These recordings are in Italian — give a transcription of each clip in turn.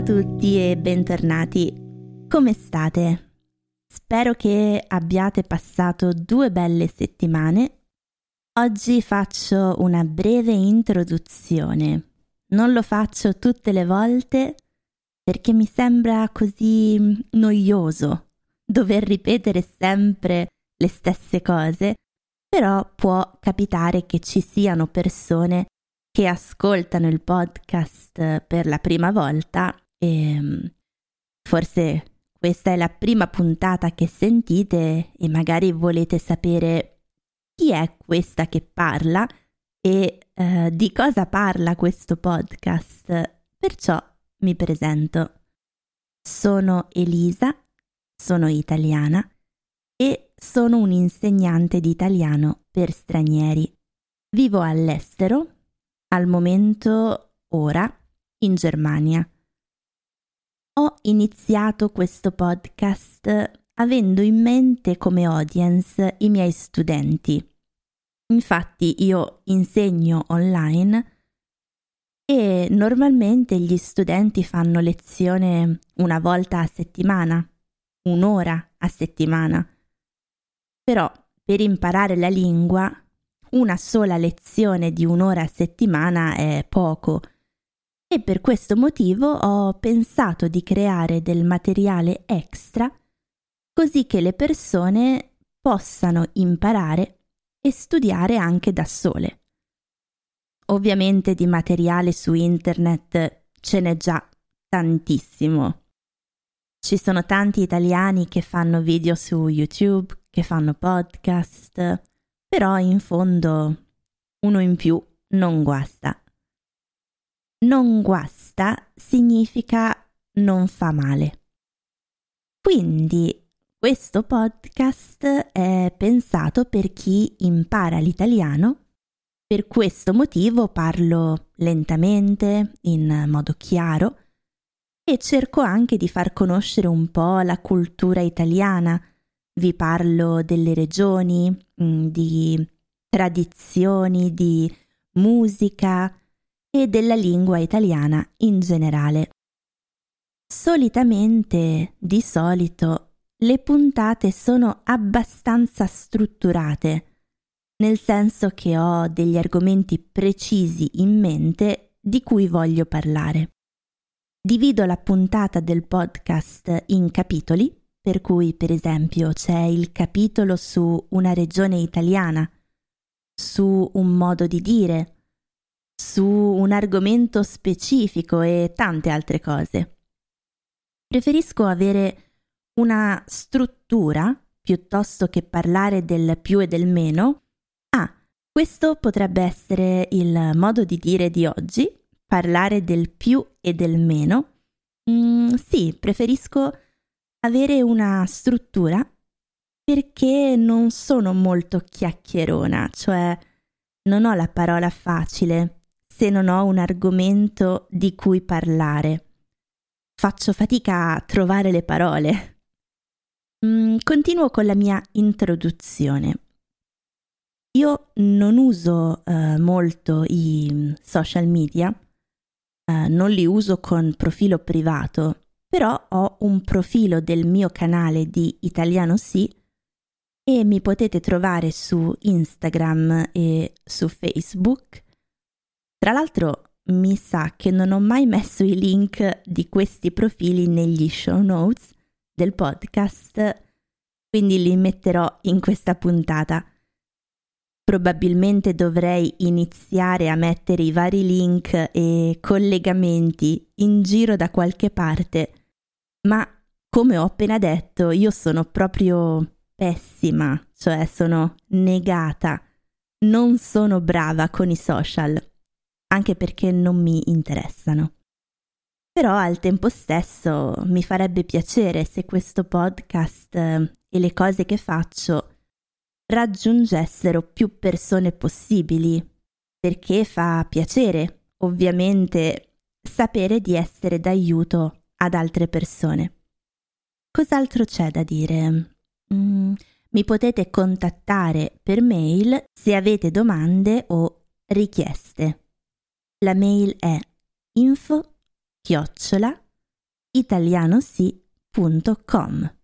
a tutti e bentornati. Come state? Spero che abbiate passato due belle settimane. Oggi faccio una breve introduzione. Non lo faccio tutte le volte perché mi sembra così noioso dover ripetere sempre le stesse cose, però può capitare che ci siano persone che ascoltano il podcast per la prima volta e mm, forse questa è la prima puntata che sentite e magari volete sapere chi è questa che parla e uh, di cosa parla questo podcast. Perciò mi presento. Sono Elisa, sono italiana e sono un insegnante di italiano per stranieri. Vivo all'estero al momento ora in Germania. Ho iniziato questo podcast avendo in mente come audience i miei studenti. Infatti io insegno online e normalmente gli studenti fanno lezione una volta a settimana, un'ora a settimana. Però per imparare la lingua una sola lezione di un'ora a settimana è poco e per questo motivo ho pensato di creare del materiale extra così che le persone possano imparare e studiare anche da sole. Ovviamente di materiale su internet ce n'è già tantissimo. Ci sono tanti italiani che fanno video su YouTube, che fanno podcast, però in fondo uno in più non guasta. Non guasta significa non fa male. Quindi questo podcast è pensato per chi impara l'italiano. Per questo motivo parlo lentamente, in modo chiaro, e cerco anche di far conoscere un po' la cultura italiana, vi parlo delle regioni, mm, di tradizioni, di musica e della lingua italiana in generale. Solitamente, di solito, le puntate sono abbastanza strutturate, nel senso che ho degli argomenti precisi in mente di cui voglio parlare. Divido la puntata del podcast in capitoli per cui per esempio c'è il capitolo su una regione italiana, su un modo di dire, su un argomento specifico e tante altre cose. Preferisco avere una struttura piuttosto che parlare del più e del meno. Ah, questo potrebbe essere il modo di dire di oggi, parlare del più e del meno. Mm, sì, preferisco avere una struttura perché non sono molto chiacchierona, cioè non ho la parola facile se non ho un argomento di cui parlare. Faccio fatica a trovare le parole. Mm, continuo con la mia introduzione. Io non uso uh, molto i social media, uh, non li uso con profilo privato però ho un profilo del mio canale di Italiano Sì e mi potete trovare su Instagram e su Facebook. Tra l'altro mi sa che non ho mai messo i link di questi profili negli show notes del podcast, quindi li metterò in questa puntata. Probabilmente dovrei iniziare a mettere i vari link e collegamenti in giro da qualche parte ma come ho appena detto, io sono proprio pessima, cioè sono negata. Non sono brava con i social, anche perché non mi interessano. Però al tempo stesso mi farebbe piacere se questo podcast eh, e le cose che faccio raggiungessero più persone possibili, perché fa piacere, ovviamente, sapere di essere d'aiuto ad altre persone. Cos'altro c'è da dire? Mm, mi potete contattare per mail se avete domande o richieste. La mail è info chiocciola italianosi.com.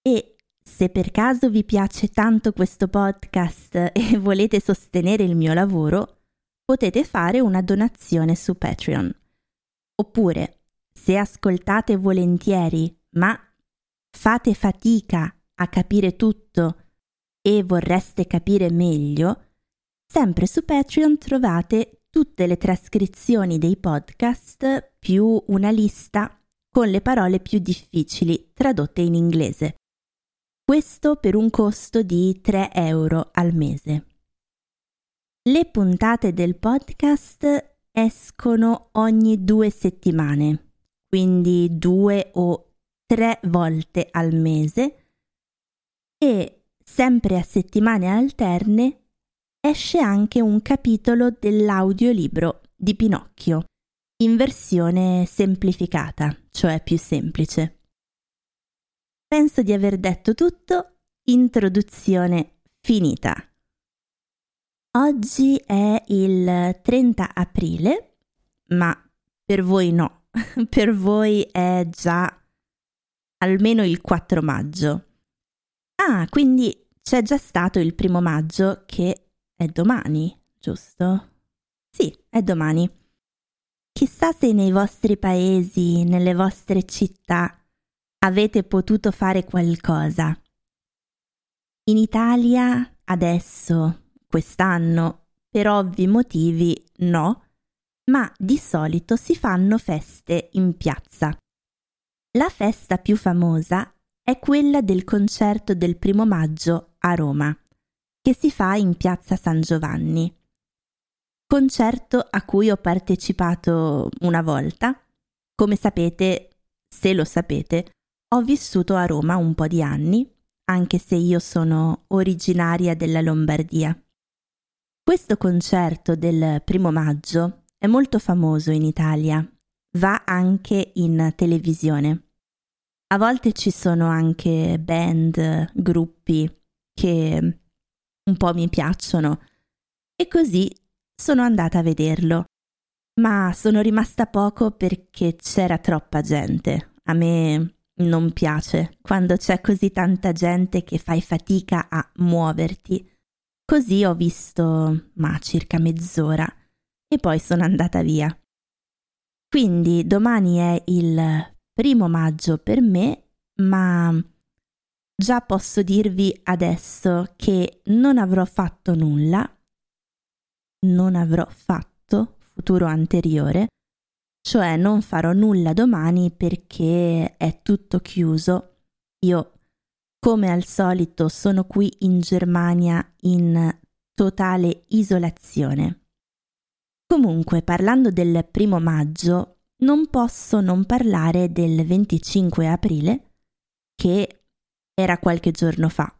E se per caso vi piace tanto questo podcast e volete sostenere il mio lavoro, potete fare una donazione su Patreon. Oppure, se ascoltate volentieri, ma fate fatica a capire tutto e vorreste capire meglio, sempre su Patreon trovate tutte le trascrizioni dei podcast più una lista con le parole più difficili tradotte in inglese. Questo per un costo di 3 euro al mese. Le puntate del podcast escono ogni due settimane, quindi due o tre volte al mese e sempre a settimane alterne esce anche un capitolo dell'audiolibro di Pinocchio, in versione semplificata, cioè più semplice. Penso di aver detto tutto, introduzione finita. Oggi è il 30 aprile, ma per voi no, per voi è già almeno il 4 maggio. Ah, quindi c'è già stato il primo maggio che è domani, giusto? Sì, è domani. Chissà se nei vostri paesi, nelle vostre città, avete potuto fare qualcosa. In Italia, adesso, quest'anno, per ovvi motivi, no, ma di solito si fanno feste in piazza. La festa più famosa è quella del concerto del primo maggio a Roma che si fa in piazza San Giovanni. Concerto a cui ho partecipato una volta. Come sapete, se lo sapete, ho vissuto a Roma un po' di anni, anche se io sono originaria della Lombardia. Questo concerto del primo maggio è molto famoso in Italia, va anche in televisione. A volte ci sono anche band, gruppi che un po' mi piacciono. E così sono andata a vederlo. Ma sono rimasta poco perché c'era troppa gente. A me non piace quando c'è così tanta gente che fai fatica a muoverti. Così ho visto, ma circa mezz'ora, e poi sono andata via. Quindi domani è il primo maggio per me, ma Già posso dirvi adesso che non avrò fatto nulla, non avrò fatto futuro anteriore, cioè non farò nulla domani perché è tutto chiuso. Io, come al solito, sono qui in Germania in totale isolazione. Comunque, parlando del primo maggio, non posso non parlare del 25 aprile, che era qualche giorno fa,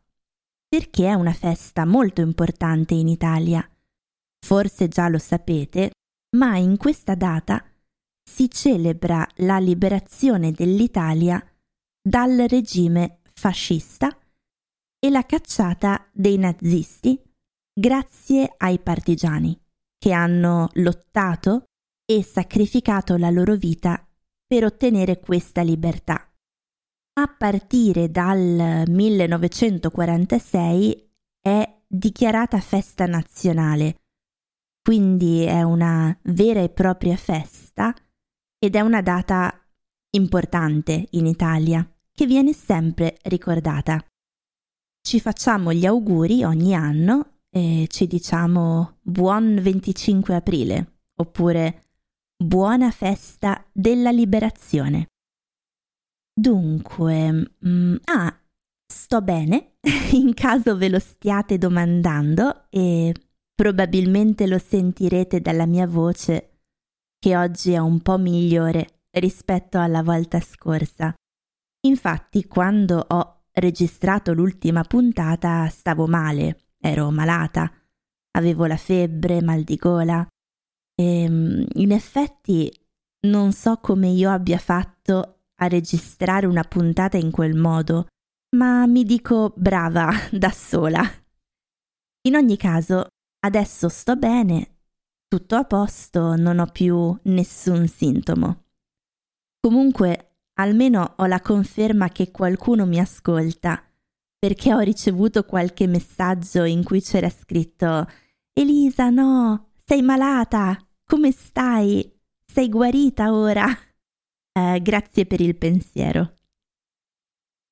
perché è una festa molto importante in Italia. Forse già lo sapete, ma in questa data si celebra la liberazione dell'Italia dal regime fascista e la cacciata dei nazisti grazie ai partigiani che hanno lottato e sacrificato la loro vita per ottenere questa libertà. A partire dal 1946 è dichiarata festa nazionale, quindi è una vera e propria festa ed è una data importante in Italia che viene sempre ricordata. Ci facciamo gli auguri ogni anno e ci diciamo buon 25 aprile oppure buona festa della liberazione. Dunque, mm, ah, sto bene, in caso ve lo stiate domandando e probabilmente lo sentirete dalla mia voce che oggi è un po' migliore rispetto alla volta scorsa. Infatti, quando ho registrato l'ultima puntata stavo male, ero malata, avevo la febbre, mal di gola e mm, in effetti non so come io abbia fatto a registrare una puntata in quel modo, ma mi dico brava da sola. In ogni caso, adesso sto bene, tutto a posto, non ho più nessun sintomo. Comunque, almeno ho la conferma che qualcuno mi ascolta, perché ho ricevuto qualche messaggio in cui c'era scritto Elisa, no, sei malata, come stai? Sei guarita ora? Eh, grazie per il pensiero.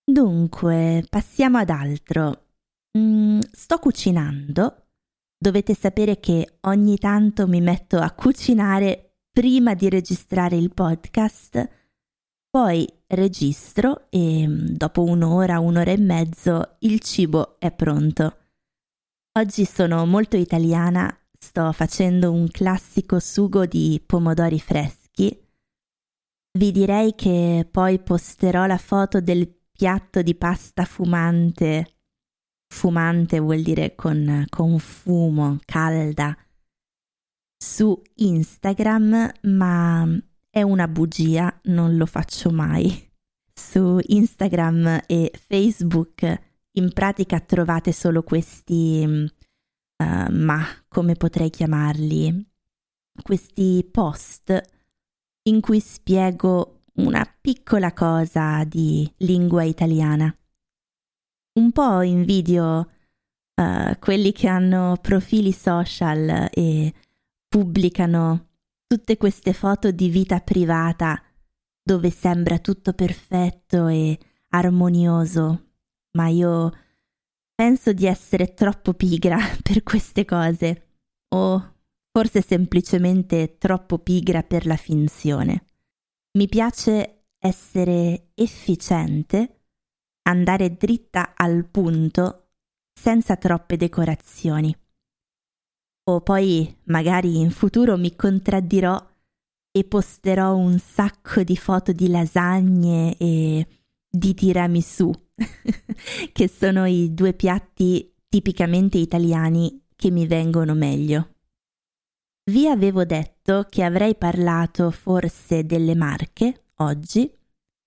Dunque, passiamo ad altro. Mm, sto cucinando. Dovete sapere che ogni tanto mi metto a cucinare prima di registrare il podcast, poi registro e mm, dopo un'ora, un'ora e mezzo il cibo è pronto. Oggi sono molto italiana, sto facendo un classico sugo di pomodori freschi. Vi direi che poi posterò la foto del piatto di pasta fumante. Fumante vuol dire con, con fumo, calda. Su Instagram, ma è una bugia, non lo faccio mai. Su Instagram e Facebook in pratica trovate solo questi, uh, ma come potrei chiamarli? Questi post in cui spiego una piccola cosa di lingua italiana. Un po' invidio uh, quelli che hanno profili social e pubblicano tutte queste foto di vita privata dove sembra tutto perfetto e armonioso, ma io penso di essere troppo pigra per queste cose, o forse semplicemente troppo pigra per la finzione. Mi piace essere efficiente, andare dritta al punto, senza troppe decorazioni. O poi magari in futuro mi contraddirò e posterò un sacco di foto di lasagne e di tiramisù, che sono i due piatti tipicamente italiani che mi vengono meglio. Vi avevo detto che avrei parlato forse delle Marche oggi,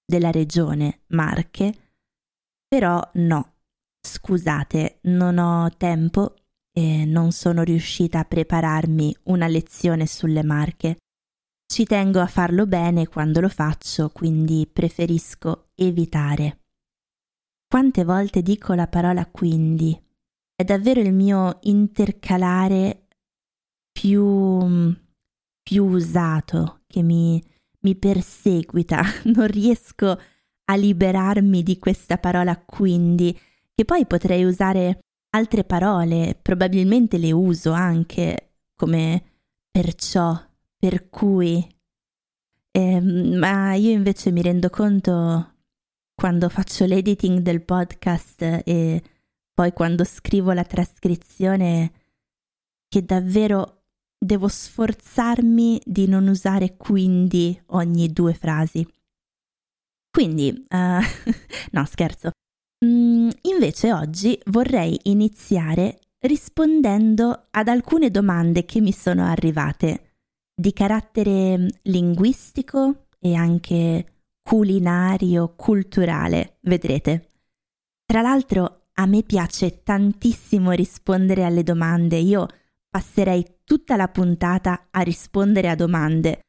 della regione Marche, però no, scusate, non ho tempo e non sono riuscita a prepararmi una lezione sulle Marche. Ci tengo a farlo bene quando lo faccio, quindi preferisco evitare. Quante volte dico la parola quindi? È davvero il mio intercalare più, più usato, che mi, mi perseguita. Non riesco a liberarmi di questa parola quindi, che poi potrei usare altre parole, probabilmente le uso anche come perciò, per cui. Eh, ma io invece mi rendo conto quando faccio l'editing del podcast e poi quando scrivo la trascrizione che davvero devo sforzarmi di non usare quindi ogni due frasi. Quindi, uh, no scherzo. Mm, invece oggi vorrei iniziare rispondendo ad alcune domande che mi sono arrivate di carattere linguistico e anche culinario, culturale, vedrete. Tra l'altro a me piace tantissimo rispondere alle domande, io passerei tutta la puntata a rispondere a domande.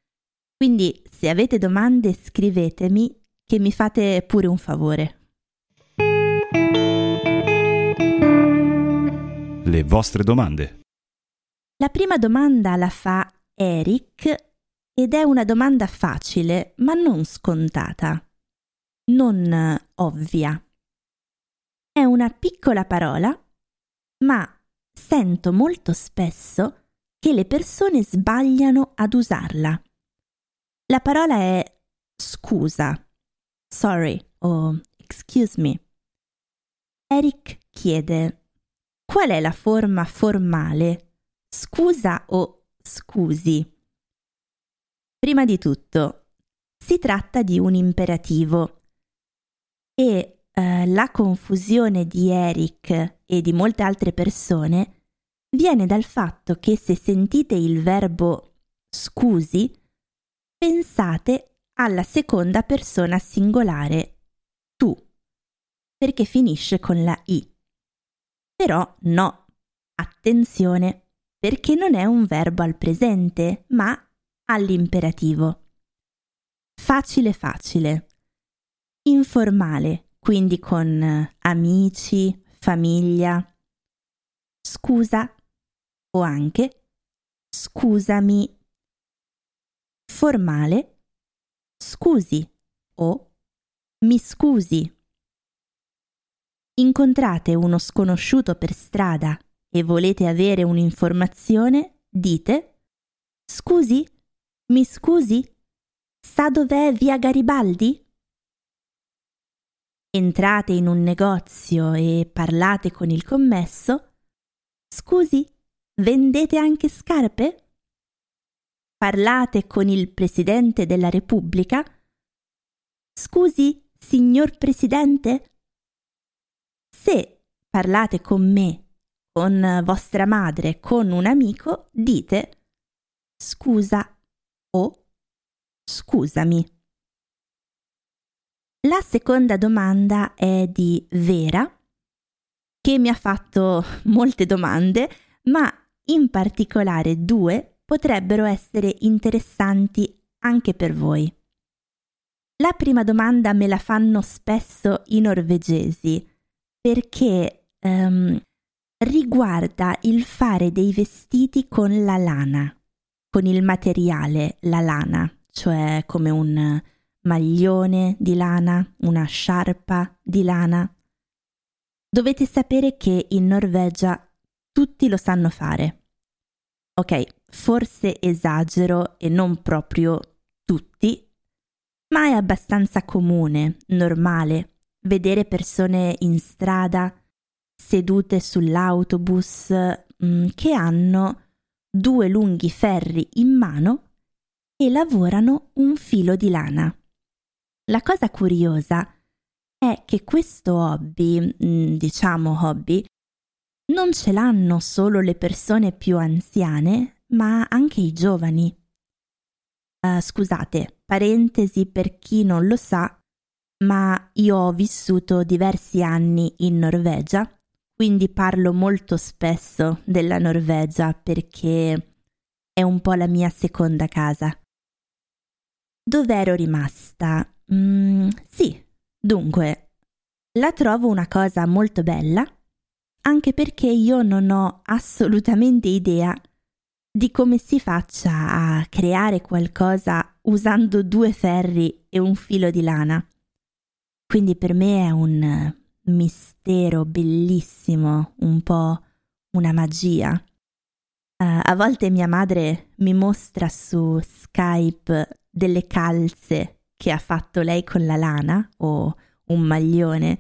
Quindi se avete domande scrivetemi che mi fate pure un favore. Le vostre domande. La prima domanda la fa Eric ed è una domanda facile ma non scontata, non ovvia. È una piccola parola, ma sento molto spesso che le persone sbagliano ad usarla. La parola è scusa, sorry o excuse me. Eric chiede qual è la forma formale, scusa o scusi? Prima di tutto, si tratta di un imperativo e eh, la confusione di Eric e di molte altre persone viene dal fatto che se sentite il verbo scusi, pensate alla seconda persona singolare tu, perché finisce con la i. Però no, attenzione, perché non è un verbo al presente, ma all'imperativo. facile facile. Informale, quindi con amici, famiglia. Scusa o anche scusami. Formale, scusi o mi scusi. Incontrate uno sconosciuto per strada e volete avere un'informazione, dite Scusi, mi scusi, sa dov'è via Garibaldi? Entrate in un negozio e parlate con il commesso. Scusi, vendete anche scarpe? Parlate con il Presidente della Repubblica? Scusi, signor Presidente? Se parlate con me, con vostra madre, con un amico, dite scusa o scusami. La seconda domanda è di Vera, che mi ha fatto molte domande, ma in particolare due potrebbero essere interessanti anche per voi. La prima domanda me la fanno spesso i norvegesi perché um, riguarda il fare dei vestiti con la lana, con il materiale, la lana, cioè come un maglione di lana, una sciarpa di lana. Dovete sapere che in Norvegia tutti lo sanno fare. Ok, forse esagero e non proprio tutti, ma è abbastanza comune, normale, vedere persone in strada sedute sull'autobus mm, che hanno due lunghi ferri in mano e lavorano un filo di lana. La cosa curiosa è che questo hobby, mm, diciamo hobby, non ce l'hanno solo le persone più anziane, ma anche i giovani. Uh, scusate, parentesi per chi non lo sa, ma io ho vissuto diversi anni in Norvegia, quindi parlo molto spesso della Norvegia perché è un po' la mia seconda casa. Dov'ero rimasta? Mm, sì, dunque, la trovo una cosa molto bella, anche perché io non ho assolutamente idea di come si faccia a creare qualcosa usando due ferri e un filo di lana. Quindi per me è un mistero bellissimo, un po' una magia. Uh, a volte mia madre mi mostra su Skype delle calze che ha fatto lei con la lana o un maglione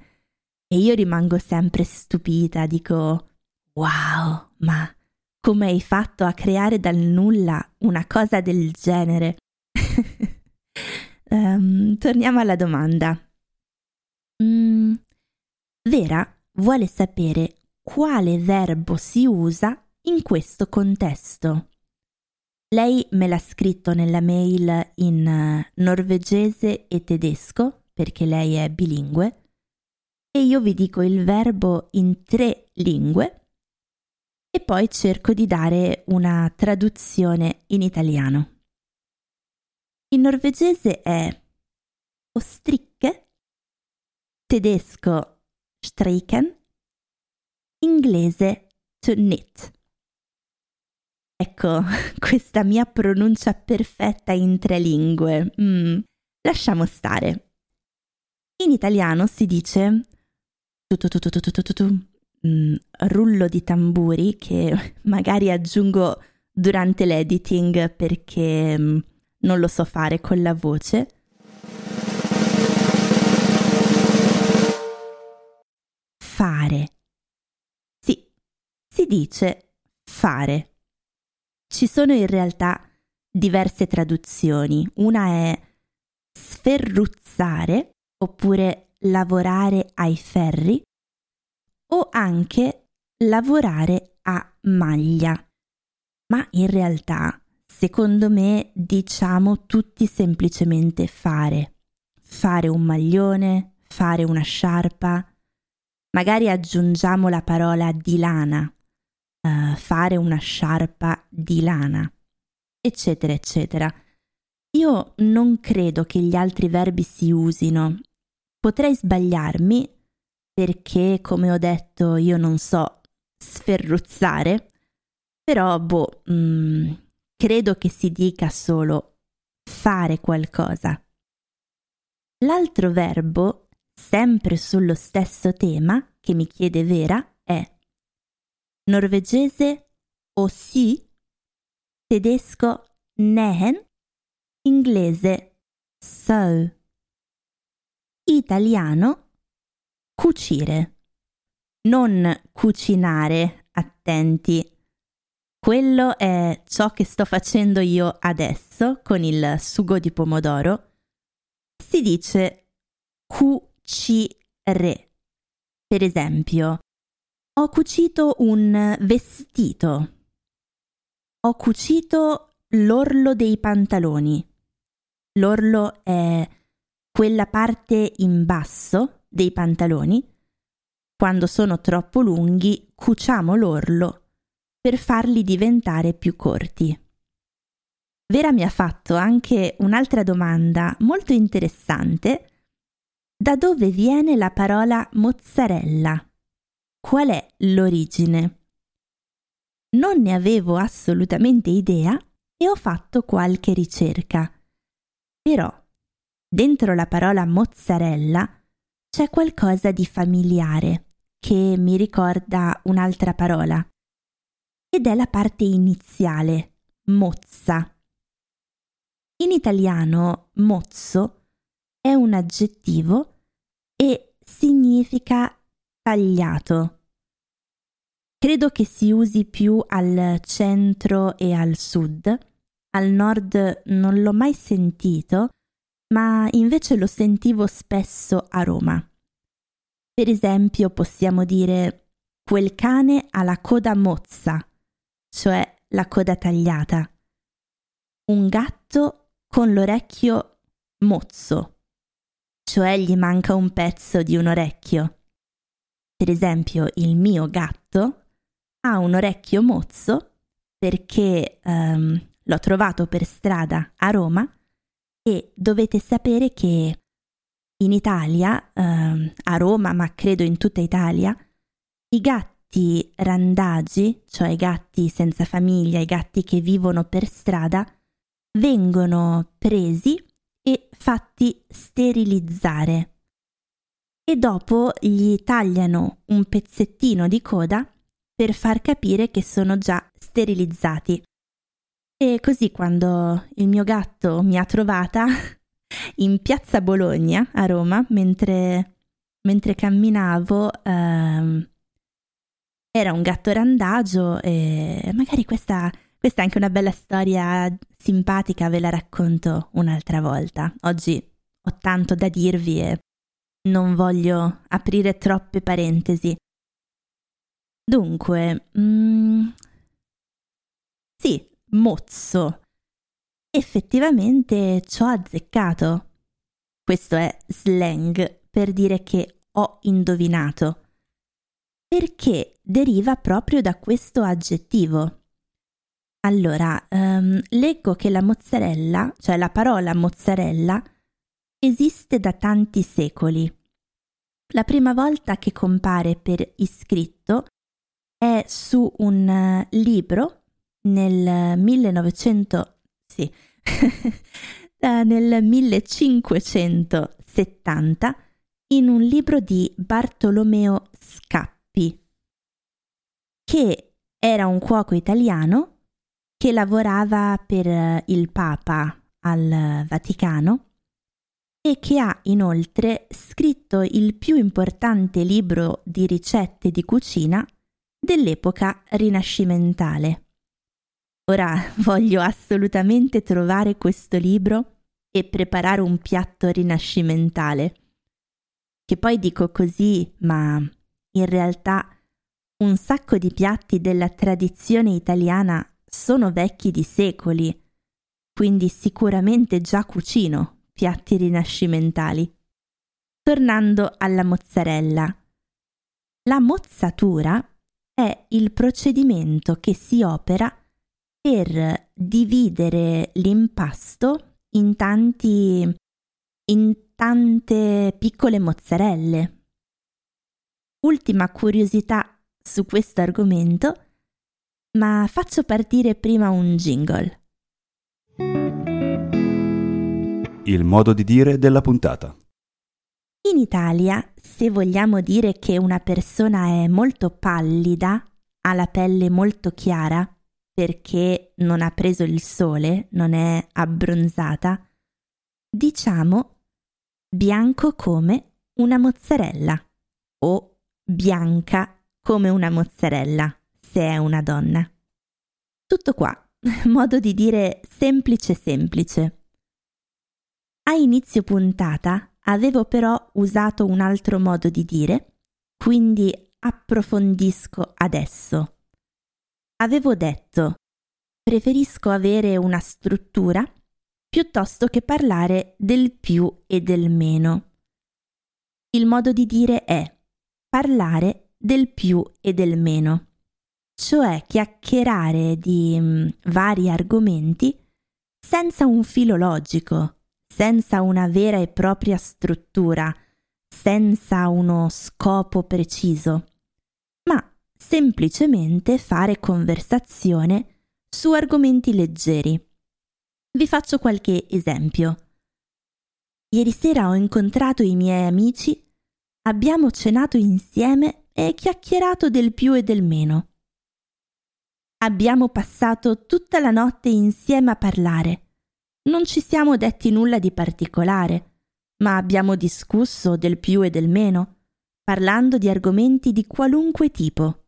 e io rimango sempre stupita, dico wow, ma come hai fatto a creare dal nulla una cosa del genere? um, torniamo alla domanda. Mm, Vera vuole sapere quale verbo si usa in questo contesto. Lei me l'ha scritto nella mail in eh, norvegese e tedesco, perché lei è bilingue, e io vi dico il verbo in tre lingue e poi cerco di dare una traduzione in italiano. In norvegese è ostricche, tedesco striken, inglese to knit. Ecco, questa mia pronuncia perfetta in tre lingue. Mm, lasciamo stare. In italiano si dice mm, rullo di tamburi che magari aggiungo durante l'editing perché mm, non lo so fare con la voce. Fare. Sì, si dice fare. Ci sono in realtà diverse traduzioni. Una è sferruzzare oppure lavorare ai ferri o anche lavorare a maglia. Ma in realtà, secondo me, diciamo tutti semplicemente fare. Fare un maglione, fare una sciarpa. Magari aggiungiamo la parola di lana, uh, fare una sciarpa di lana, eccetera, eccetera. io non credo che gli altri verbi si usino. Potrei sbagliarmi perché, come ho detto, io non so sferruzzare, però, boh, mm, credo che si dica solo fare qualcosa. L'altro verbo, sempre sullo stesso tema, che mi chiede Vera, norvegese o si, tedesco nehen, inglese so, italiano cucire, non cucinare, attenti. Quello è ciò che sto facendo io adesso con il sugo di pomodoro. Si dice cucire. Per esempio, ho cucito un vestito. Ho cucito l'orlo dei pantaloni. L'orlo è quella parte in basso dei pantaloni. Quando sono troppo lunghi, cuciamo l'orlo per farli diventare più corti. Vera mi ha fatto anche un'altra domanda molto interessante. Da dove viene la parola mozzarella? Qual è l'origine? Non ne avevo assolutamente idea e ho fatto qualche ricerca. Però, dentro la parola mozzarella c'è qualcosa di familiare che mi ricorda un'altra parola ed è la parte iniziale, mozza. In italiano mozzo è un aggettivo e significa tagliato. Credo che si usi più al centro e al sud. Al nord non l'ho mai sentito, ma invece lo sentivo spesso a Roma. Per esempio possiamo dire quel cane ha la coda mozza, cioè la coda tagliata. Un gatto con l'orecchio mozzo, cioè gli manca un pezzo di un orecchio. Per esempio il mio gatto ha un orecchio mozzo perché um, l'ho trovato per strada a Roma e dovete sapere che in Italia, um, a Roma, ma credo in tutta Italia, i gatti randagi, cioè i gatti senza famiglia, i gatti che vivono per strada, vengono presi e fatti sterilizzare. E dopo gli tagliano un pezzettino di coda per far capire che sono già sterilizzati. E così quando il mio gatto mi ha trovata in piazza Bologna a Roma, mentre, mentre camminavo, ehm, era un gatto randagio e magari questa, questa è anche una bella storia simpatica, ve la racconto un'altra volta. Oggi ho tanto da dirvi e non voglio aprire troppe parentesi. Dunque, mm, sì, mozzo. Effettivamente ci ho azzeccato. Questo è slang per dire che ho indovinato. Perché deriva proprio da questo aggettivo. Allora, um, leggo che la mozzarella, cioè la parola mozzarella, esiste da tanti secoli. La prima volta che compare per iscritto è su un eh, libro nel 1900, sì, nel 1570 in un libro di Bartolomeo Scappi, che era un cuoco italiano che lavorava per eh, il Papa al Vaticano e che ha inoltre scritto il più importante libro di ricette di cucina dell'epoca rinascimentale. Ora voglio assolutamente trovare questo libro e preparare un piatto rinascimentale. Che poi dico così, ma in realtà un sacco di piatti della tradizione italiana sono vecchi di secoli, quindi sicuramente già cucino piatti rinascimentali. Tornando alla mozzarella. La mozzatura è il procedimento che si opera per dividere l'impasto in tanti in tante piccole mozzarelle. Ultima curiosità su questo argomento, ma faccio partire prima un jingle. Il modo di dire della puntata. In Italia, se vogliamo dire che una persona è molto pallida, ha la pelle molto chiara, perché non ha preso il sole, non è abbronzata, diciamo bianco come una mozzarella o bianca come una mozzarella se è una donna. Tutto qua, modo di dire semplice semplice. A inizio puntata avevo però usato un altro modo di dire, quindi approfondisco adesso. Avevo detto preferisco avere una struttura piuttosto che parlare del più e del meno. Il modo di dire è parlare del più e del meno, cioè chiacchierare di mh, mm, vari argomenti senza un filo logico, senza una vera e propria struttura, senza uno scopo preciso, ma semplicemente fare conversazione su argomenti leggeri. Vi faccio qualche esempio. Ieri sera ho incontrato i miei amici, abbiamo cenato insieme e chiacchierato del più e del meno. Abbiamo passato tutta la notte insieme a parlare non ci siamo detti nulla di particolare, ma abbiamo discusso del più e del meno, parlando di argomenti di qualunque tipo.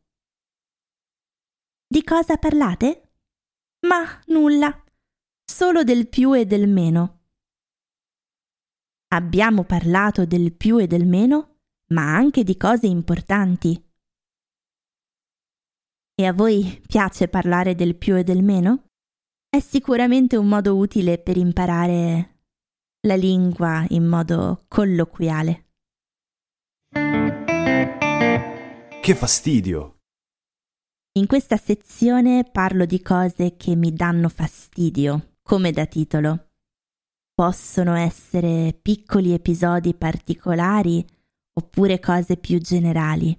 Di cosa parlate? Ma nulla, solo del più e del meno. Abbiamo parlato del più e del meno, ma anche di cose importanti. E a voi piace parlare del più e del meno? È sicuramente un modo utile per imparare la lingua in modo colloquiale. Che fastidio! In questa sezione parlo di cose che mi danno fastidio, come da titolo. Possono essere piccoli episodi particolari oppure cose più generali.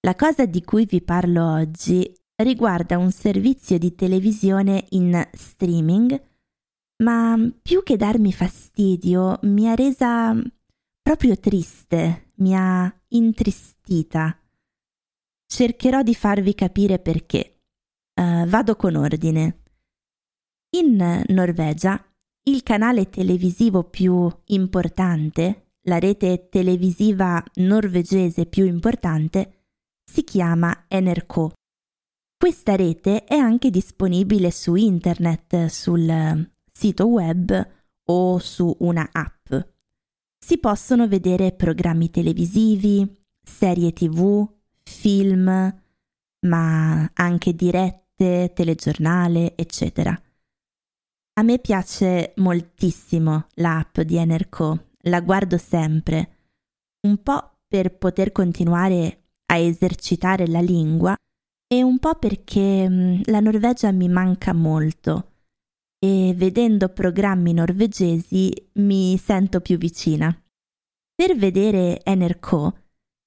La cosa di cui vi parlo oggi riguarda un servizio di televisione in streaming, ma più che darmi fastidio mi ha resa proprio triste, mi ha intristita. Cercherò di farvi capire perché. Uh, vado con ordine. In Norvegia, il canale televisivo più importante, la rete televisiva norvegese più importante, si chiama NRK. Questa rete è anche disponibile su internet, sul sito web o su una app. Si possono vedere programmi televisivi, serie tv, film, ma anche dirette, telegiornale, eccetera. A me piace moltissimo l'app di NRK, la guardo sempre, un po' per poter continuare a esercitare la lingua e un po' perché mm, la Norvegia mi manca molto e vedendo programmi norvegesi mi sento più vicina. Per vedere NRK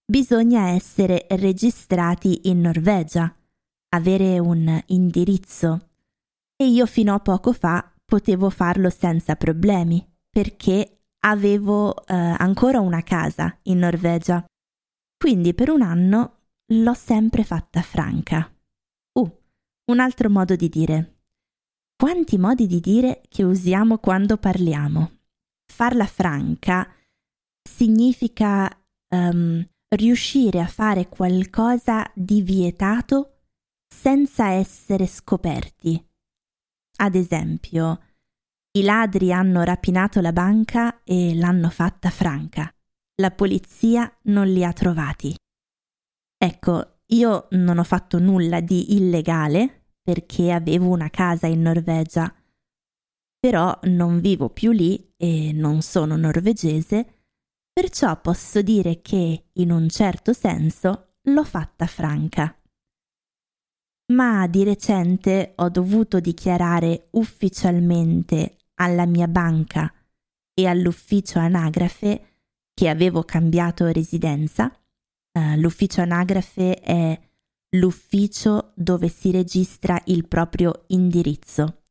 bisogna essere registrati in Norvegia, avere un indirizzo e io fino a poco fa potevo farlo senza problemi perché avevo eh, ancora una casa in Norvegia. Quindi per un anno l'ho sempre fatta franca. Uh, un altro modo di dire. Quanti modi di dire che usiamo quando parliamo? Farla franca significa um, riuscire a fare qualcosa di vietato senza essere scoperti. Ad esempio, i ladri hanno rapinato la banca e l'hanno fatta franca. La polizia non li ha trovati. Ecco, io non ho fatto nulla di illegale perché avevo una casa in Norvegia, però non vivo più lì e non sono norvegese, perciò posso dire che, in un certo senso, l'ho fatta franca. Ma di recente ho dovuto dichiarare ufficialmente alla mia banca e all'ufficio anagrafe che avevo cambiato residenza. Uh, l'ufficio anagrafe è l'ufficio dove si registra il proprio indirizzo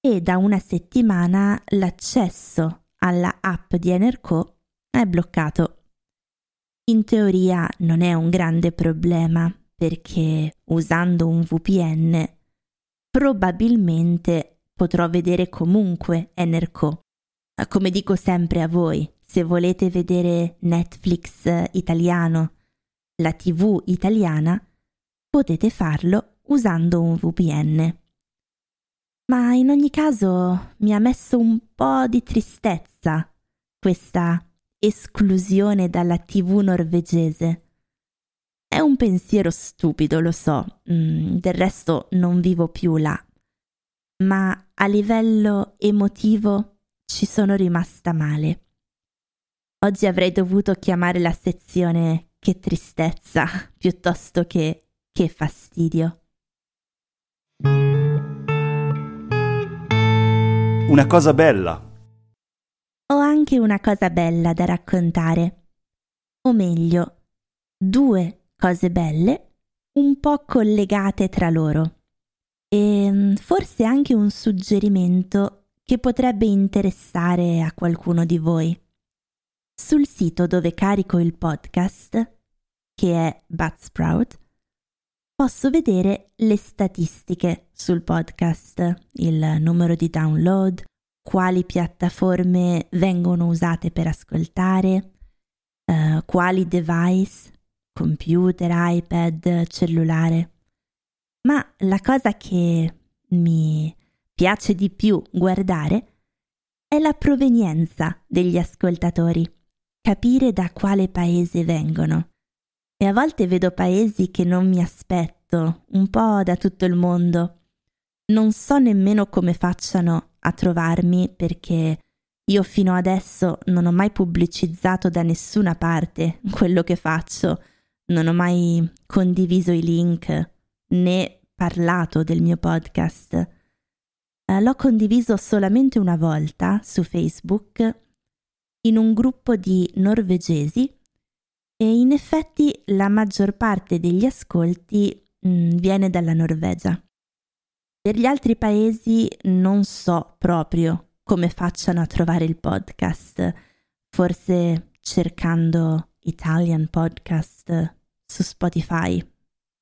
e da una settimana l'accesso alla app di Enerco è bloccato. In teoria non è un grande problema perché usando un VPN probabilmente potrò vedere comunque Enerco. Come dico sempre a voi, se volete vedere Netflix italiano, la TV italiana, potete farlo usando un VPN ma in ogni caso mi ha messo un po' di tristezza questa esclusione dalla TV norvegese. È un pensiero stupido, lo so, mm, del resto non vivo più là, ma a livello emotivo ci sono rimasta male. Oggi avrei dovuto chiamare la sezione che tristezza piuttosto che che fastidio. Una cosa bella. Ho anche una cosa bella da raccontare. O meglio, due cose belle un po' collegate tra loro. E mm, forse anche un suggerimento che potrebbe interessare a qualcuno di voi. Sul sito dove carico il podcast, che è Buzzsprout, posso vedere le statistiche sul podcast, il numero di download, quali piattaforme vengono usate per ascoltare, uh, quali device, computer, iPad, cellulare. Ma la cosa che mi piace di più guardare è la provenienza degli ascoltatori, capire da quale paese vengono e a volte vedo paesi che non mi aspetto, un po' da tutto il mondo. Non so nemmeno come facciano a trovarmi perché io fino adesso non ho mai pubblicizzato da nessuna parte quello che faccio, non ho mai condiviso i link né parlato del mio podcast. Eh, l'ho condiviso solamente una volta su Facebook in un gruppo di norvegesi e in effetti la maggior parte degli ascolti mh, mm, viene dalla Norvegia. Per gli altri paesi non so proprio come facciano a trovare il podcast, forse cercando Italian Podcast su Spotify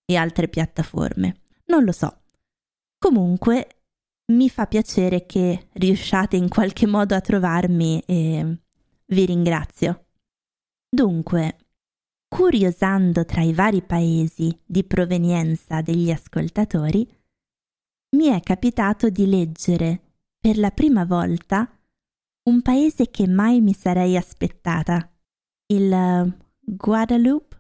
e altre piattaforme. Non lo so. Comunque mi fa piacere che riusciate in qualche modo a trovarmi e vi ringrazio. Dunque, curiosando tra i vari paesi di provenienza degli ascoltatori, mi è capitato di leggere per la prima volta un paese che mai mi sarei aspettata, il eh, Guadalupe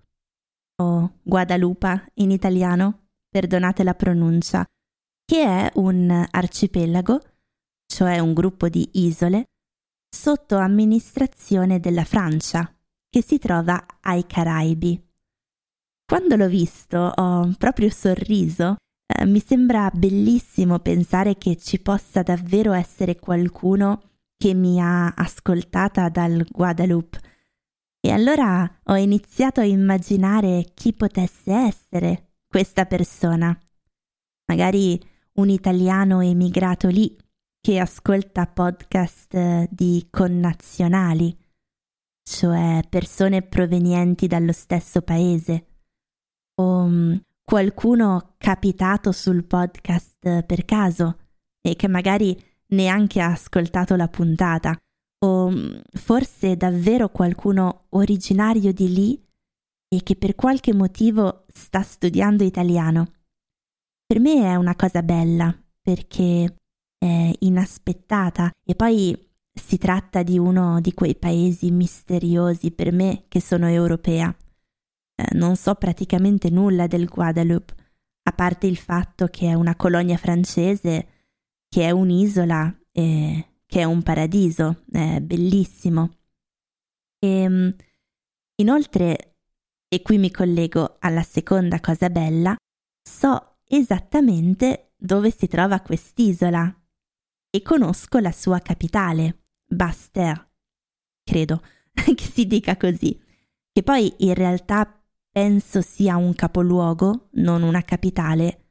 o Guadalupa in italiano, perdonate la pronuncia, che è un arcipelago, cioè un gruppo di isole, sotto amministrazione della Francia che si trova ai Caraibi. Quando l'ho visto ho proprio sorriso. Eh, mi sembra bellissimo pensare che ci possa davvero essere qualcuno che mi ha ascoltata dal Guadalupe. E allora ho iniziato a immaginare chi potesse essere questa persona. Magari un italiano emigrato lì che ascolta podcast di connazionali cioè persone provenienti dallo stesso paese, o um, qualcuno capitato sul podcast per caso e che magari neanche ha ascoltato la puntata, o um, forse davvero qualcuno originario di lì e che per qualche motivo sta studiando italiano. Per me è una cosa bella perché è inaspettata. E poi si tratta di uno di quei paesi misteriosi per me che sono europea. Eh, non so praticamente nulla del Guadeloupe, a parte il fatto che è una colonia francese, che è un'isola e che è un paradiso, è bellissimo. E, ehm, inoltre, e qui mi collego alla seconda cosa bella, so esattamente dove si trova quest'isola. e conosco la sua capitale, Basse-Terre. Credo che si dica così, che poi in realtà penso sia un capoluogo, non una capitale,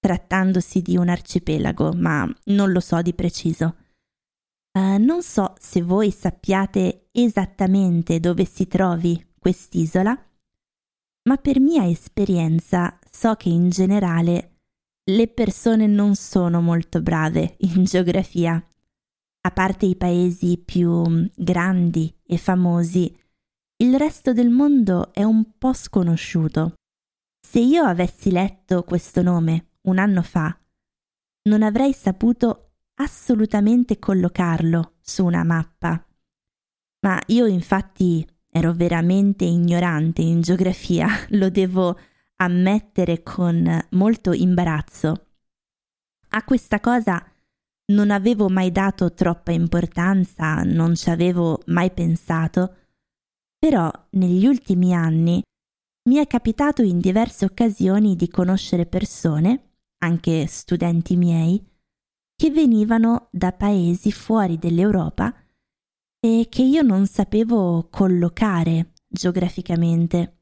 trattandosi di un arcipelago, ma non lo so di preciso. Uh, non so se voi sappiate esattamente dove si trovi quest'isola, ma per mia esperienza so che in generale le persone non sono molto brave in geografia. A parte i paesi più grandi e famosi, il resto del mondo è un po' sconosciuto. Se io avessi letto questo nome un anno fa, non avrei saputo assolutamente collocarlo su una mappa. Ma io infatti ero veramente ignorante in geografia, lo devo ammettere con molto imbarazzo. A questa cosa non avevo mai dato troppa importanza, non ci avevo mai pensato, però negli ultimi anni mi è capitato in diverse occasioni di conoscere persone anche studenti miei, che venivano da paesi fuori dell'Europa e che io non sapevo collocare geograficamente.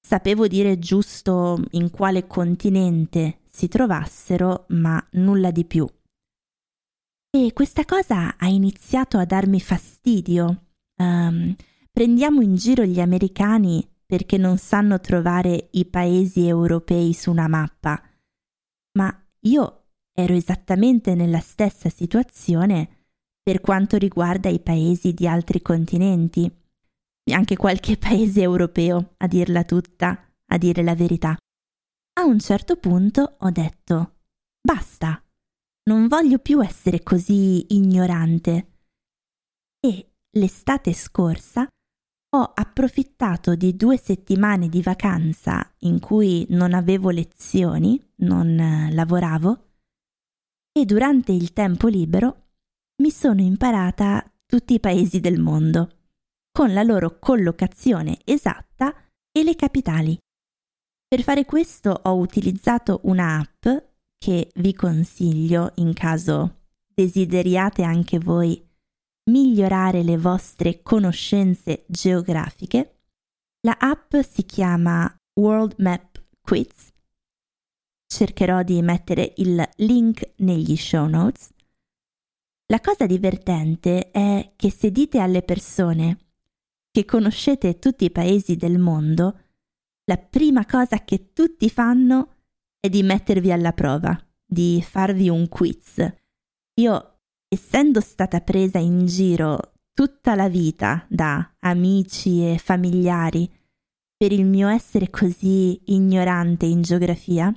Sapevo dire giusto in quale continente si trovassero, ma nulla di più. E questa cosa ha iniziato a darmi fastidio. Um, prendiamo in giro gli americani perché non sanno trovare i paesi europei su una mappa ma io ero esattamente nella stessa situazione per quanto riguarda i paesi di altri continenti, anche qualche paese europeo, a dirla tutta, a dire la verità. A un certo punto ho detto basta, non voglio più essere così ignorante. E l'estate scorsa ho approfittato di due settimane di vacanza in cui non avevo lezioni, non eh, lavoravo, e durante il tempo libero mi sono imparata tutti i paesi del mondo, con la loro collocazione esatta e le capitali. Per fare questo ho utilizzato un'app che vi consiglio in caso desideriate anche voi migliorare le vostre conoscenze geografiche, la app si chiama World Map Quiz. Cercherò di mettere il link negli show notes. La cosa divertente è che se dite alle persone che conoscete tutti i paesi del mondo, la prima cosa che tutti fanno è di mettervi alla prova, di farvi un quiz. Io essendo stata presa in giro tutta la vita da amici e familiari per il mio essere così ignorante in geografia,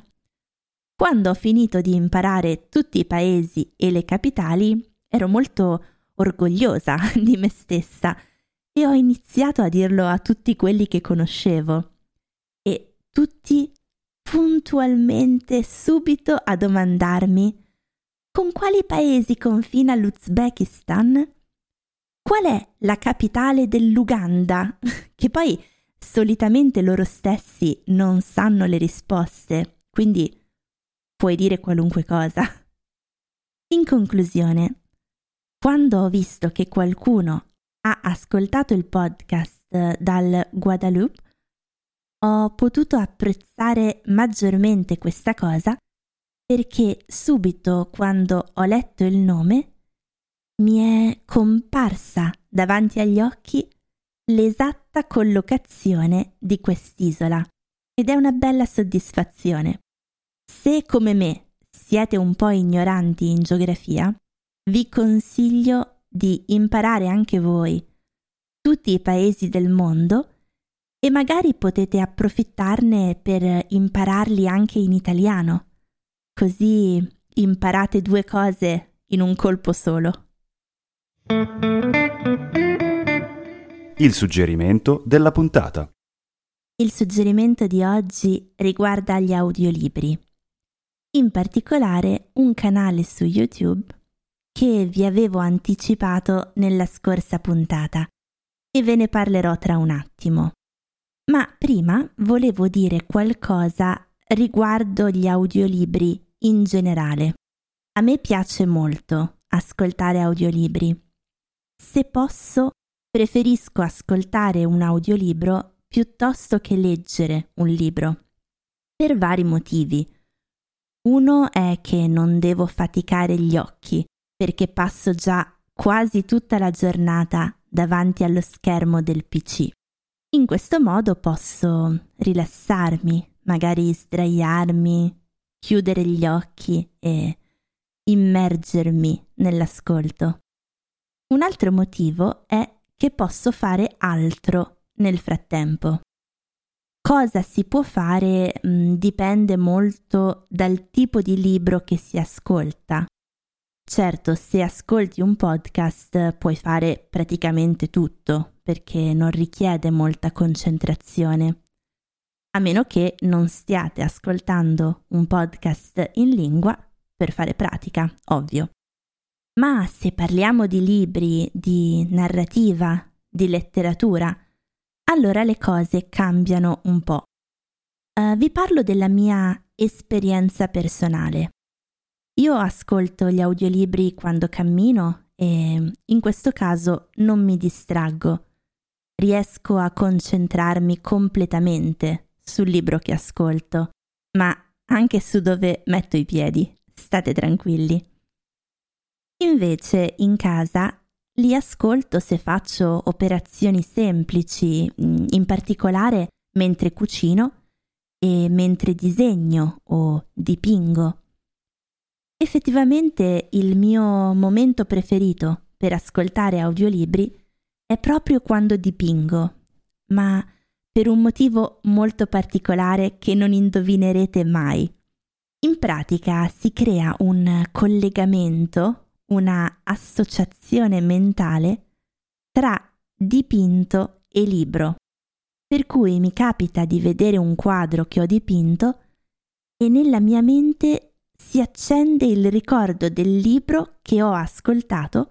quando ho finito di imparare tutti i paesi e le capitali, ero molto orgogliosa di me stessa e ho iniziato a dirlo a tutti quelli che conoscevo. E tutti puntualmente, subito a domandarmi con quali paesi confina l'Uzbekistan? Qual è la capitale dell'Uganda? Che poi solitamente loro stessi non sanno le risposte, quindi puoi dire qualunque cosa. In conclusione, quando ho visto che qualcuno ha ascoltato il podcast eh, dal Guadalupe, ho potuto apprezzare maggiormente questa cosa perché subito quando ho letto il nome mi è comparsa davanti agli occhi l'esatta collocazione di quest'isola ed è una bella soddisfazione. Se come me siete un po' ignoranti in geografia, vi consiglio di imparare anche voi tutti i paesi del mondo e magari potete approfittarne per impararli anche in italiano Così imparate due cose in un colpo solo. Il suggerimento della puntata. Il suggerimento di oggi riguarda gli audiolibri, in particolare un canale su YouTube che vi avevo anticipato nella scorsa puntata e ve ne parlerò tra un attimo. Ma prima volevo dire qualcosa riguardo gli audiolibri in generale. A me piace molto ascoltare audiolibri. Se posso, preferisco ascoltare un audiolibro piuttosto che leggere un libro, per vari motivi. Uno è che non devo faticare gli occhi, perché passo già quasi tutta la giornata davanti allo schermo del PC. In questo modo posso rilassarmi, magari sdraiarmi, chiudere gli occhi e immergermi nell'ascolto. Un altro motivo è che posso fare altro nel frattempo. Cosa si può fare mh, dipende molto dal tipo di libro che si ascolta. Certo, se ascolti un podcast puoi fare praticamente tutto perché non richiede molta concentrazione. A meno che non stiate ascoltando un podcast in lingua per fare pratica, ovvio. Ma se parliamo di libri, di narrativa, di letteratura, allora le cose cambiano un po'. Uh, vi parlo della mia esperienza personale. Io ascolto gli audiolibri quando cammino e in questo caso non mi distraggo. Riesco a concentrarmi completamente sul libro che ascolto, ma anche su dove metto i piedi. State tranquilli. Invece in casa li ascolto se faccio operazioni semplici, in particolare mentre cucino e mentre disegno o dipingo. Effettivamente il mio momento preferito per ascoltare audiolibri è proprio quando dipingo, ma per un motivo molto particolare che non indovinerete mai. In pratica si crea un collegamento, una associazione mentale tra dipinto e libro, per cui mi capita di vedere un quadro che ho dipinto e nella mia mente si accende il ricordo del libro che ho ascoltato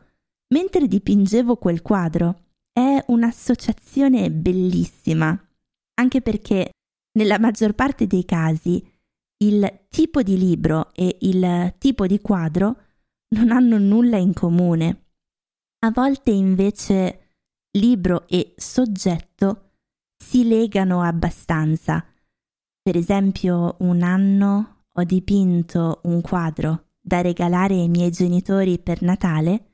mentre dipingevo quel quadro. È un'associazione bellissima, anche perché nella maggior parte dei casi il tipo di libro e il tipo di quadro non hanno nulla in comune. A volte invece libro e soggetto si legano abbastanza. Per esempio, un anno ho dipinto un quadro da regalare ai miei genitori per Natale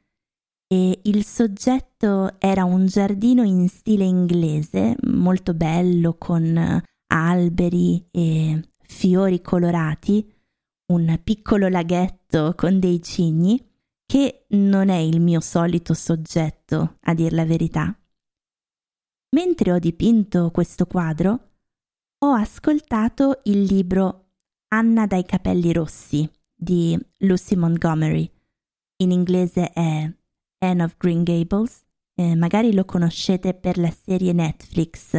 e il soggetto era un giardino in stile inglese, molto bello, con alberi e fiori colorati, un piccolo laghetto con dei cigni, che non è il mio solito soggetto, a dir la verità. Mentre ho dipinto questo quadro, ho ascoltato il libro Anna dai capelli rossi di Lucy Montgomery. In inglese è Anne of Green Gables. Eh, magari lo conoscete per la serie Netflix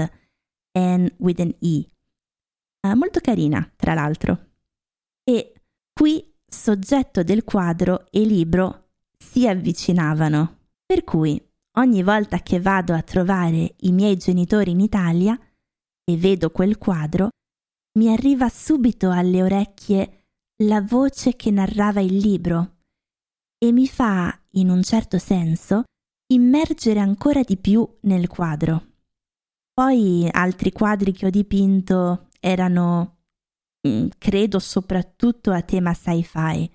Anne with an E. Eh, molto carina, tra l'altro. E qui soggetto del quadro e libro si avvicinavano. Per cui ogni volta che vado a trovare i miei genitori in Italia e vedo quel quadro, mi arriva subito alle orecchie la voce che narrava il libro e mi fa, in un certo senso, immergere ancora di più nel quadro. Poi altri quadri che ho dipinto erano, mm, credo, soprattutto a tema sci-fi.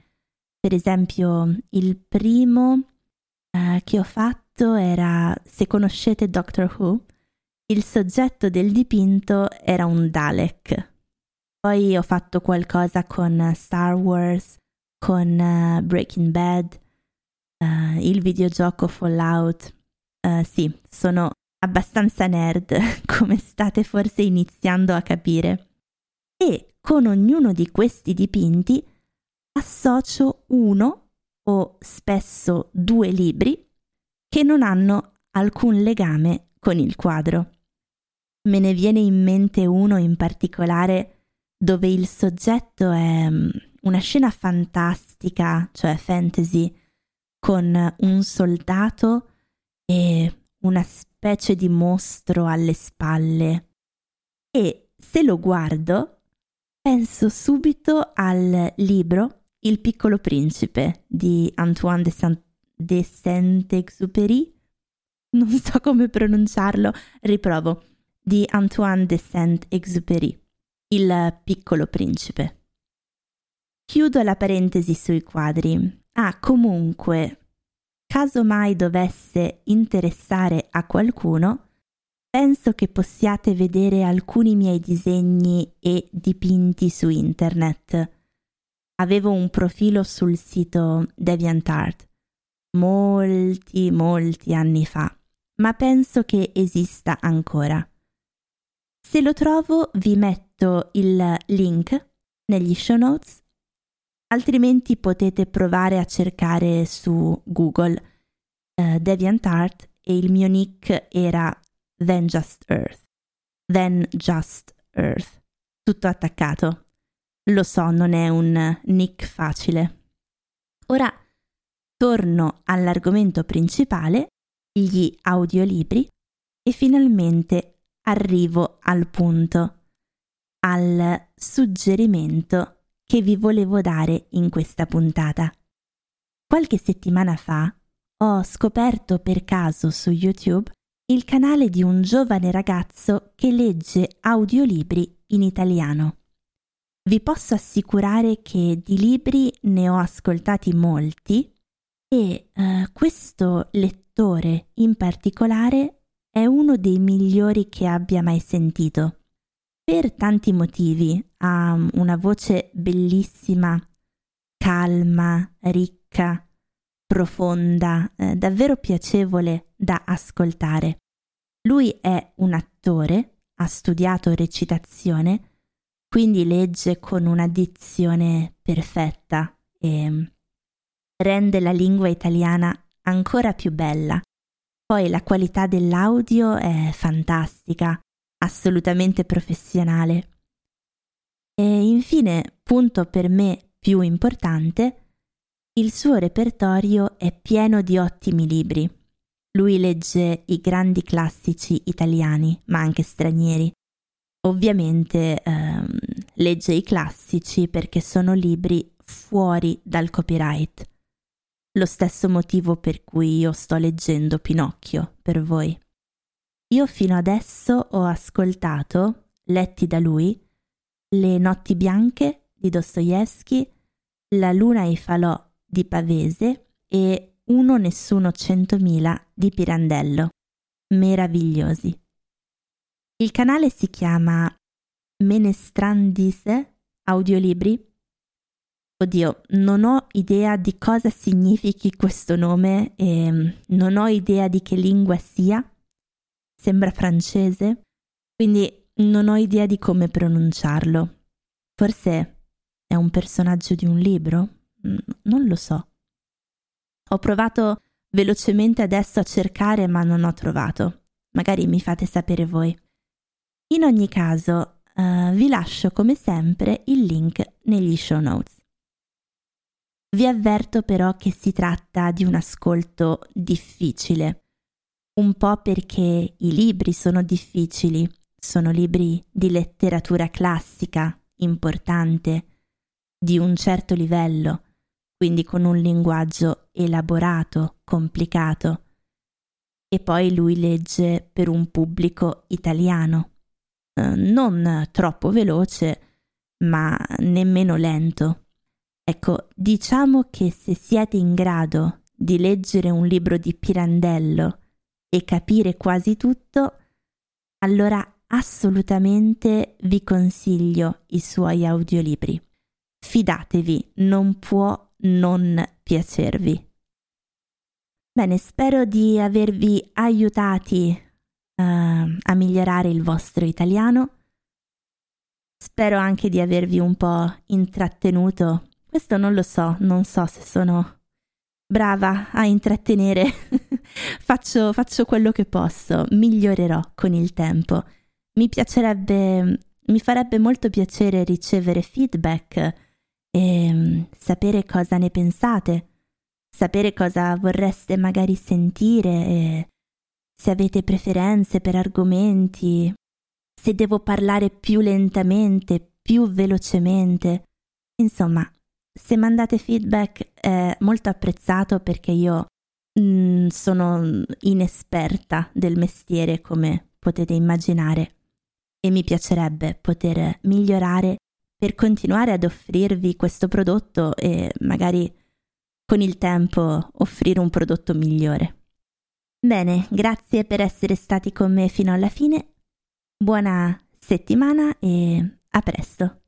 Per esempio, il primo uh, che ho fatto era, se conoscete Doctor Who, il soggetto del dipinto era un Dalek, poi ho fatto qualcosa con Star Wars, con uh, Breaking Bad, uh, il videogioco Fallout. Uh, sì, sono abbastanza nerd, come state forse iniziando a capire. E con ognuno di questi dipinti associo uno o spesso due libri che non hanno alcun legame con il quadro. Me ne viene in mente uno in particolare dove il soggetto è mm, una scena fantastica, cioè fantasy, con un soldato e una specie di mostro alle spalle. E se lo guardo, penso subito al libro Il piccolo principe di Antoine de, Saint- de Saint-Exupéry. Non so come pronunciarlo, riprovo. Di Antoine de Saint-Exupéry. Il piccolo principe. Chiudo la parentesi sui quadri. Ah, comunque, caso mai dovesse interessare a qualcuno, penso che possiate vedere alcuni miei disegni e dipinti su internet. Avevo un profilo sul sito DeviantArt molti, molti anni fa, ma penso che esista ancora. Se lo trovo vi metto il link negli show notes altrimenti potete provare a cercare su Google uh, DeviantArt e il mio nick era Then Just Earth. Then Just Earth. Tutto attaccato. Lo so, non è un nick facile. Ora torno all'argomento principale, gli audiolibri, e finalmente arrivo al punto, al suggerimento che vi volevo dare in questa puntata. Qualche settimana fa ho scoperto per caso su YouTube il canale di un giovane ragazzo che legge audiolibri in italiano. Vi posso assicurare che di libri ne ho ascoltati molti e uh, questo lettore in particolare è uno dei migliori che abbia mai sentito per tanti motivi. Ha una voce bellissima, calma, ricca, profonda, eh, davvero piacevole da ascoltare. Lui è un attore, ha studiato recitazione, quindi legge con una dizione perfetta e rende la lingua italiana ancora più bella. Poi la qualità dell'audio è fantastica, assolutamente professionale. E infine, punto per me più importante, il suo repertorio è pieno di ottimi libri. Lui legge i grandi classici italiani, ma anche stranieri. Ovviamente ehm, legge i classici perché sono libri fuori dal copyright. Lo stesso motivo per cui io sto leggendo Pinocchio per voi. Io fino adesso ho ascoltato, letti da lui, Le notti bianche di Dostoevsky, La luna e i falò di Pavese e Uno nessuno centomila di Pirandello. Meravigliosi. Il canale si chiama Menestrandise Audiolibri. Oddio, non ho idea di cosa significhi questo nome e non ho idea di che lingua sia sembra francese, quindi non ho idea di come pronunciarlo. Forse è un personaggio di un libro? Non lo so. Ho provato velocemente adesso a cercare ma non ho trovato. Magari mi fate sapere voi. In ogni caso, uh, vi lascio come sempre il link negli show notes. Vi avverto però che si tratta di un ascolto difficile un po' perché i libri sono difficili, sono libri di letteratura classica, importante, di un certo livello, quindi con un linguaggio elaborato, complicato. E poi lui legge per un pubblico italiano, eh, non troppo veloce, ma nemmeno lento. Ecco, diciamo che se siete in grado di leggere un libro di Pirandello e capire quasi tutto, allora assolutamente vi consiglio i suoi audiolibri. Fidatevi, non può non piacervi. Bene, spero di avervi aiutati uh, a migliorare il vostro italiano. Spero anche di avervi un po' intrattenuto. Questo non lo so, non so se sono brava a intrattenere, faccio, faccio quello che posso, migliorerò con il tempo. Mi piacerebbe, mi farebbe molto piacere ricevere feedback e mm, sapere cosa ne pensate, sapere cosa vorreste magari sentire se avete preferenze per argomenti, se devo parlare più lentamente, più velocemente. Insomma, se mandate feedback è molto apprezzato perché io mh, mm, sono inesperta del mestiere come potete immaginare e mi piacerebbe poter migliorare per continuare ad offrirvi questo prodotto e magari con il tempo offrire un prodotto migliore. Bene, grazie per essere stati con me fino alla fine. Buona settimana e a presto.